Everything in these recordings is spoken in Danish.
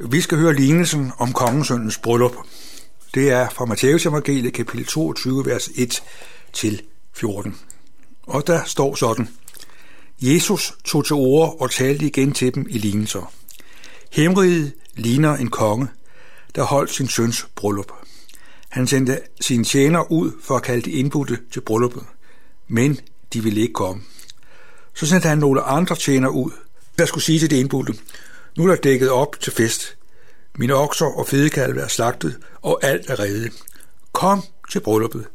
Vi skal høre lignelsen om kongesøndens bryllup. Det er fra Matteus evangeliet kapitel 22, vers 1 til 14. Og der står sådan. Jesus tog til ord og talte igen til dem i lignelser. Hemriget ligner en konge, der holdt sin søns bryllup. Han sendte sine tjener ud for at kalde de indbudte til brylluppet, men de ville ikke komme. Så sendte han nogle andre tjener ud, der skulle sige til de indbudte, nu er der dækket op til fest. Mine okser og fedekalve er slagtet, og alt er reddet. Kom til brylluppet.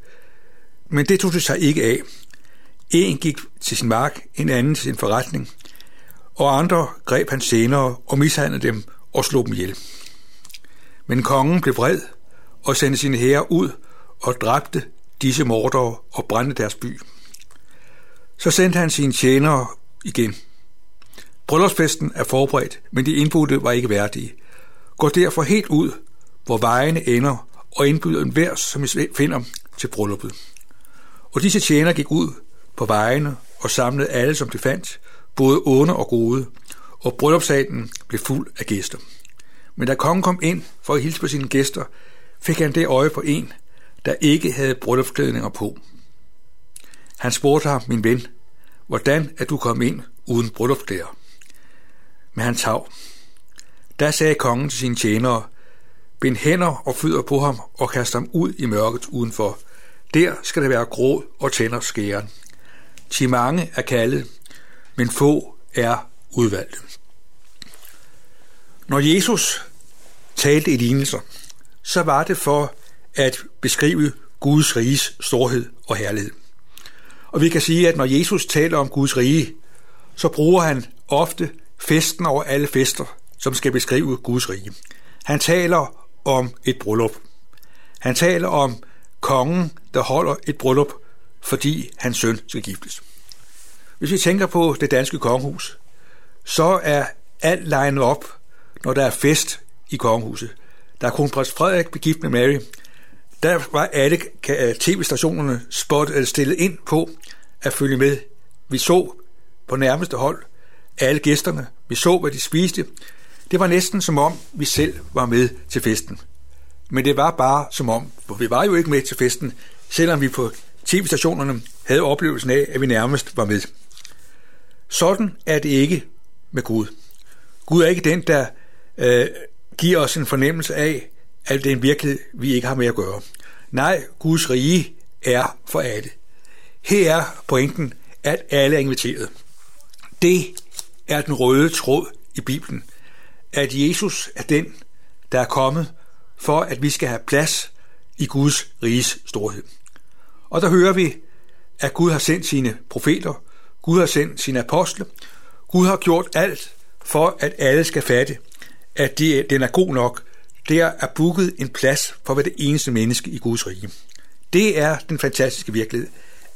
Men det tog det sig ikke af. En gik til sin mark, en anden til sin forretning, og andre greb han senere og mishandlede dem og slog dem ihjel. Men kongen blev vred og sendte sine herrer ud og dræbte disse mordere og brændte deres by. Så sendte han sine tjenere igen. Bryllupsfesten er forberedt, men de indbudte var ikke værdige. Gå derfor helt ud, hvor vejene ender, og indbyder en som I finder, til brylluppet. Og disse tjenere gik ud på vejene og samlede alle, som de fandt, både onde og gode, og bryllupssalen blev fuld af gæster. Men da kongen kom ind for at hilse på sine gæster, fik han det øje på en, der ikke havde bryllupsklædninger på. Han spurgte ham, min ven, hvordan er du kommet ind uden bryllupsklæder? Med hans hav. Da sagde kongen til sine tjenere, bind hænder og fødder på ham og kast ham ud i mørket udenfor. Der skal det være gråd og tænder skæren. Ti mange er kaldet, men få er udvalgte. Når Jesus talte i lignelser, så var det for at beskrive Guds riges storhed og herlighed. Og vi kan sige, at når Jesus taler om Guds rige, så bruger han ofte festen over alle fester, som skal beskrive Guds rige. Han taler om et bryllup. Han taler om kongen, der holder et bryllup, fordi hans søn skal giftes. Hvis vi tænker på det danske kongehus, så er alt legnet op, når der er fest i kongehuset. Der er kronprins Frederik begift med Mary. Der var alle øh, tv-stationerne spottet eller stillet ind på at følge med. Vi så på nærmeste hold alle gæsterne. Vi så, hvad de spiste. Det var næsten som om, vi selv var med til festen. Men det var bare som om, for vi var jo ikke med til festen, selvom vi på tv-stationerne havde oplevelsen af, at vi nærmest var med. Sådan er det ikke med Gud. Gud er ikke den, der øh, giver os en fornemmelse af, at det er en virkelighed, vi ikke har med at gøre. Nej, Guds rige er for alle. Her er pointen, at alle er inviteret. Det er den røde tråd i Bibelen, at Jesus er den, der er kommet for, at vi skal have plads i Guds riges storhed. Og der hører vi, at Gud har sendt sine profeter, Gud har sendt sine apostle, Gud har gjort alt for, at alle skal fatte, at de, den er god nok. Der er booket en plads for hver det eneste menneske i Guds rige. Det er den fantastiske virkelighed.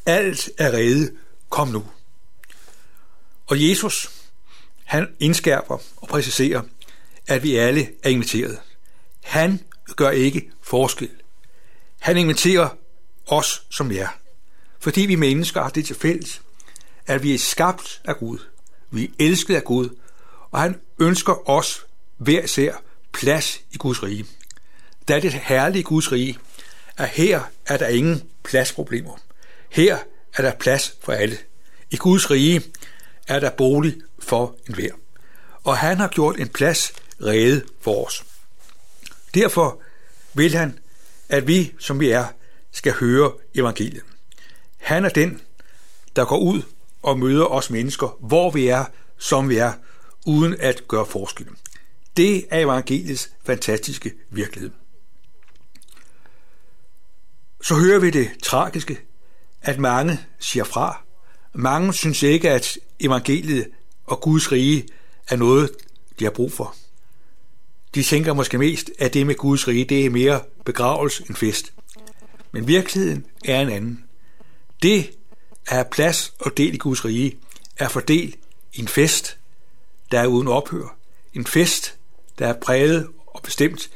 Alt er reddet. Kom nu. Og Jesus, han indskærper og præciserer, at vi alle er inviteret. Han gør ikke forskel. Han inviterer os, som vi er. Fordi vi mennesker har det til fælles, at vi er skabt af Gud. Vi er elsket af Gud, og han ønsker os hver især plads i Guds rige. Da det herlige Guds rige, at her er der ingen pladsproblemer. Her er der plads for alle. I Guds rige er der bolig for enhver. Og han har gjort en plads rede for os. Derfor vil han, at vi, som vi er, skal høre evangeliet. Han er den, der går ud og møder os mennesker, hvor vi er, som vi er, uden at gøre forskel. Det er evangeliets fantastiske virkelighed. Så hører vi det tragiske, at mange siger fra. Mange synes ikke, at evangeliet og Guds rige er noget, de har brug for. De tænker måske mest, at det med Guds rige, det er mere begravelse end fest. Men virkeligheden er en anden. Det at have plads og del i Guds rige er fordelt i en fest, der er uden ophør. En fest, der er præget og bestemt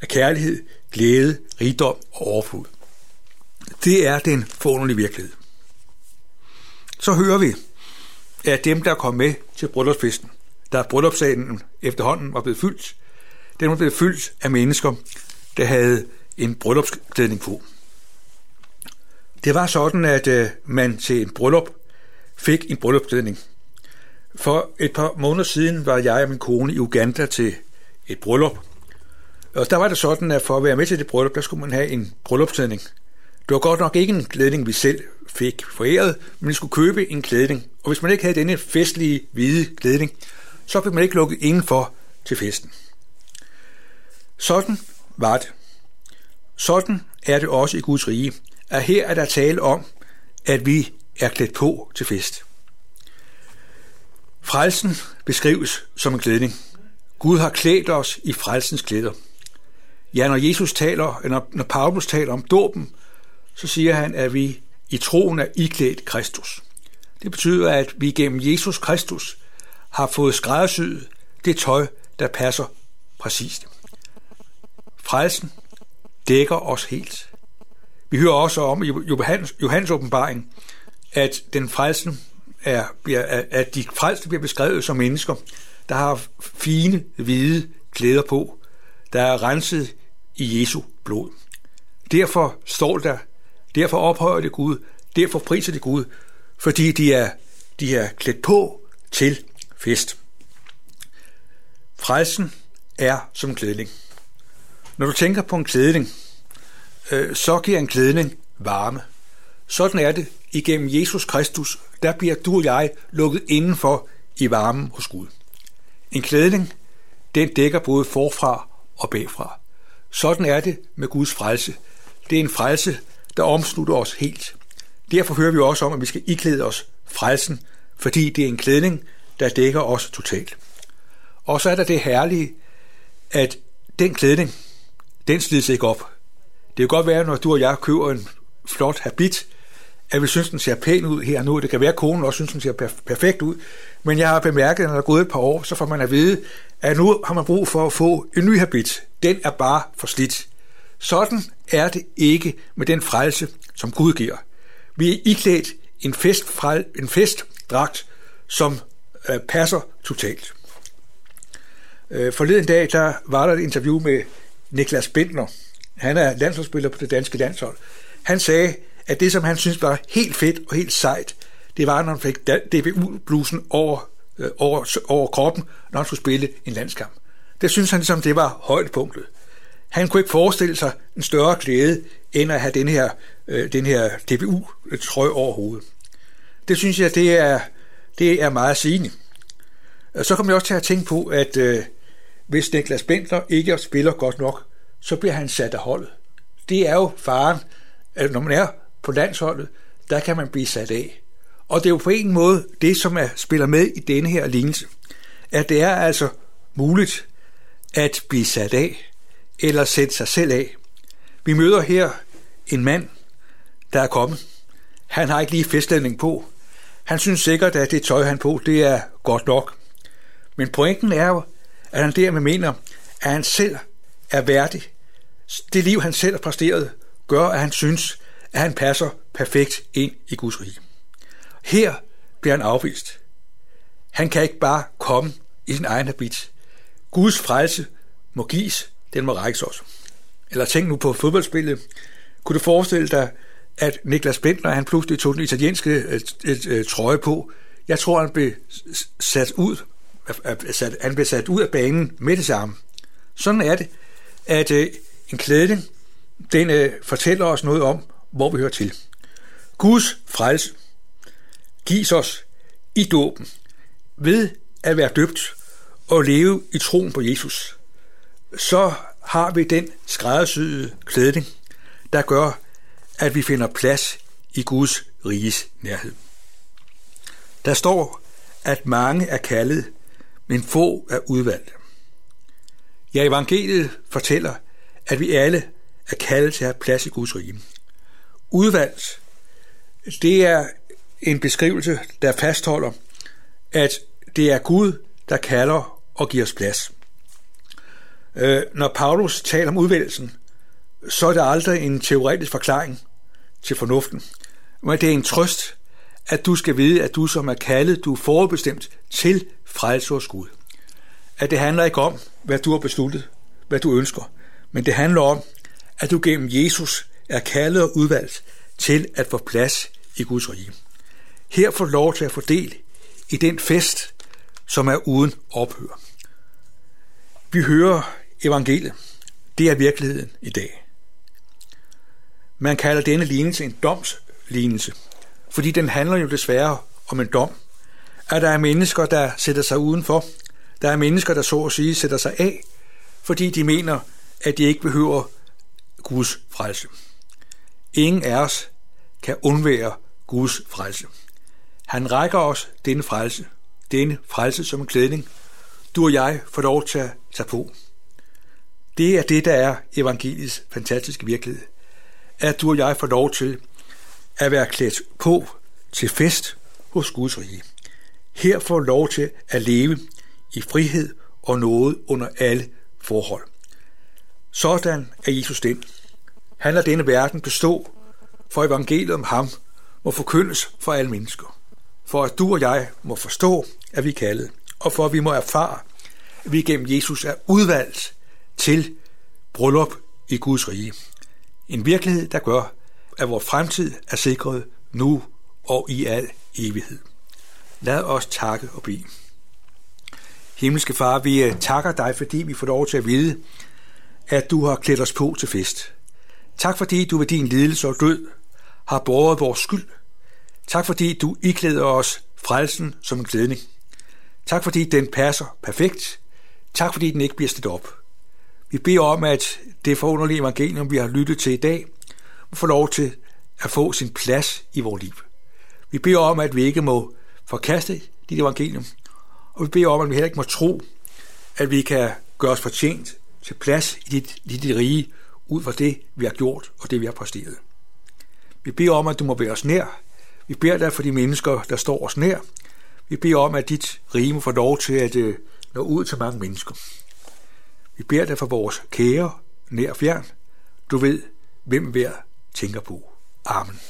af kærlighed, glæde, rigdom og overflod. Det er den forunderlige virkelighed. Så hører vi, at dem, der kom med til bryllupsfesten, da bryllupssalen efterhånden var blevet fyldt, den var blevet fyldt af mennesker, der havde en bryllupsklædning på. Det var sådan, at øh, man til en bryllup fik en bryllupsklædning. For et par måneder siden var jeg og min kone i Uganda til et bryllup. Og der var det sådan, at for at være med til det bryllup, der skulle man have en bryllupsklædning. Det var godt nok ikke en klædning, vi selv fik foræret, men skulle købe en klædning. Og hvis man ikke havde denne festlige hvide klædning, så blev man ikke lukket indenfor til festen. Sådan var det. Sådan er det også i Guds rige, at her er der tale om, at vi er klædt på til fest. Frelsen beskrives som en klædning. Gud har klædt os i frelsens klæder. Ja, når Jesus taler, eller når Paulus taler om dåben, så siger han, at vi i troen er iklædt Kristus. Det betyder, at vi gennem Jesus Kristus har fået skræddersyet det tøj, der passer præcist. Frelsen dækker os helt. Vi hører også om i Johannes, Johannes åbenbaring, at den frelsen er, at de frelste bliver beskrevet som mennesker, der har fine, hvide klæder på, der er renset i Jesu blod. Derfor står der, derfor ophøjer det Gud, derfor priser det Gud, fordi de er, de er klædt på til fest. Frelsen er som klædning. Når du tænker på en klædning, øh, så giver en klædning varme. Sådan er det igennem Jesus Kristus, der bliver du og jeg lukket indenfor i varmen hos Gud. En klædning, den dækker både forfra og bagfra. Sådan er det med Guds frelse. Det er en frelse, der omslutter os helt. Derfor hører vi også om, at vi skal iklæde os frelsen, fordi det er en klædning, der dækker os totalt. Og så er der det herlige, at den klædning, den slides ikke op. Det kan godt være, når du og jeg køber en flot habit, at vi synes, den ser pæn ud her nu. Det kan være, at konen også synes, den ser perfekt ud. Men jeg har bemærket, at når der er gået et par år, så får man at vide, at nu har man brug for at få en ny habit. Den er bare for slidt. Sådan er det ikke med den frelse, som Gud giver. Vi er iklædt en, fest, en festdragt, som øh, passer totalt. Øh, forleden dag, der var der et interview med Niklas Bindner. Han er landsholdsspiller på det danske landshold. Han sagde, at det, som han synes var helt fedt og helt sejt, det var, når han fik DBU-blusen over, øh, over, over kroppen, når han skulle spille en landskamp. Det synes han ligesom, det var højdepunktet. Han kunne ikke forestille sig en større glæde, end at have den her, øh, den her DBU-trøje øh, over hovedet. Det synes jeg, det er, det er meget sigende. Øh, så kommer jeg også til at tænke på, at øh, hvis Niklas Bentler ikke spiller godt nok, så bliver han sat af holdet. Det er jo faren, at når man er på landsholdet, der kan man blive sat af. Og det er jo på en måde det, som er, spiller med i denne her lignelse, at det er altså muligt at blive sat af, eller sætte sig selv af. Vi møder her en mand, der er kommet. Han har ikke lige festlænding på. Han synes sikkert, at det tøj, han på, det er godt nok. Men pointen er jo, at han dermed mener, at han selv er værdig. Det liv, han selv har præsteret, gør, at han synes, at han passer perfekt ind i Guds rige. Her bliver han afvist. Han kan ikke bare komme i sin egen habit. Guds frelse må gives, den må rækkes også. Eller tænk nu på fodboldspillet. Kunne du forestille dig, at Niklas Bentner, han pludselig tog den italienske øh, øh, øh, trøje på. Jeg tror, han blev sat ud, sat, han blev sat ud af banen med det samme. Sådan er det, at øh, en klædning, den øh, fortæller os noget om, hvor vi hører til. Guds frelse gives os i dåben ved at være døbt og leve i troen på Jesus. Så har vi den skræddersyede klædning, der gør, at vi finder plads i Guds riges nærhed. Der står, at mange er kaldet, men få er udvalgt. Ja, evangeliet fortæller, at vi alle er kaldet til at have plads i Guds rige. Udvalgt, det er en beskrivelse, der fastholder, at det er Gud, der kalder og giver os plads. Øh, når Paulus taler om udvælgelsen, så er det aldrig en teoretisk forklaring til fornuften, men det er en trøst, at du skal vide, at du som er kaldet, du er forudbestemt til frelse hos Gud. At det handler ikke om, hvad du har besluttet, hvad du ønsker, men det handler om, at du gennem Jesus er kaldet og udvalgt til at få plads i Guds rige. Her får du lov til at få del i den fest, som er uden ophør. Vi hører evangeliet. Det er virkeligheden i dag. Man kalder denne lignelse en domslignelse, fordi den handler jo desværre om en dom. At der er mennesker, der sætter sig udenfor. Der er mennesker, der så at sige sætter sig af, fordi de mener, at de ikke behøver Guds frelse. Ingen af os kan undvære Guds frelse. Han rækker os denne frelse, denne frelse som en klædning, du og jeg får lov til at tage på. Det er det, der er evangeliets fantastiske virkelighed. At du og jeg får lov til at være klædt på til fest hos Guds rige. Her får lov til at leve i frihed og noget under alle forhold. Sådan er Jesus den. Han lader denne verden bestå, for evangeliet om ham må forkyndes for alle mennesker. For at du og jeg må forstå, at vi er kaldet, og for at vi må erfare, at vi gennem Jesus er udvalgt til bryllup i Guds rige. En virkelighed, der gør, at vores fremtid er sikret nu og i al evighed. Lad os takke og bede. Himmelske Far, vi øh, takker dig, fordi vi får lov til at vide, at du har klædt os på til fest. Tak fordi du ved din lidelse og død har båret vores skyld. Tak fordi du iklæder os frelsen som en klædning. Tak fordi den passer perfekt. Tak fordi den ikke bliver stillet op. Vi beder om, at det forunderlige evangelium, vi har lyttet til i dag, må få lov til at få sin plads i vores liv. Vi beder om, at vi ikke må forkaste dit evangelium, og vi beder om, at vi heller ikke må tro, at vi kan gøre os fortjent til plads i dit, i dit rige, ud fra det, vi har gjort og det, vi har præsteret. Vi beder om, at du må være os nær. Vi beder dig for de mennesker, der står os nær. Vi beder om, at dit rige må få lov til at øh, nå ud til mange mennesker. Vi beder dig for vores kære, nær og fjern. Du ved, hvem hver tænker på. Amen.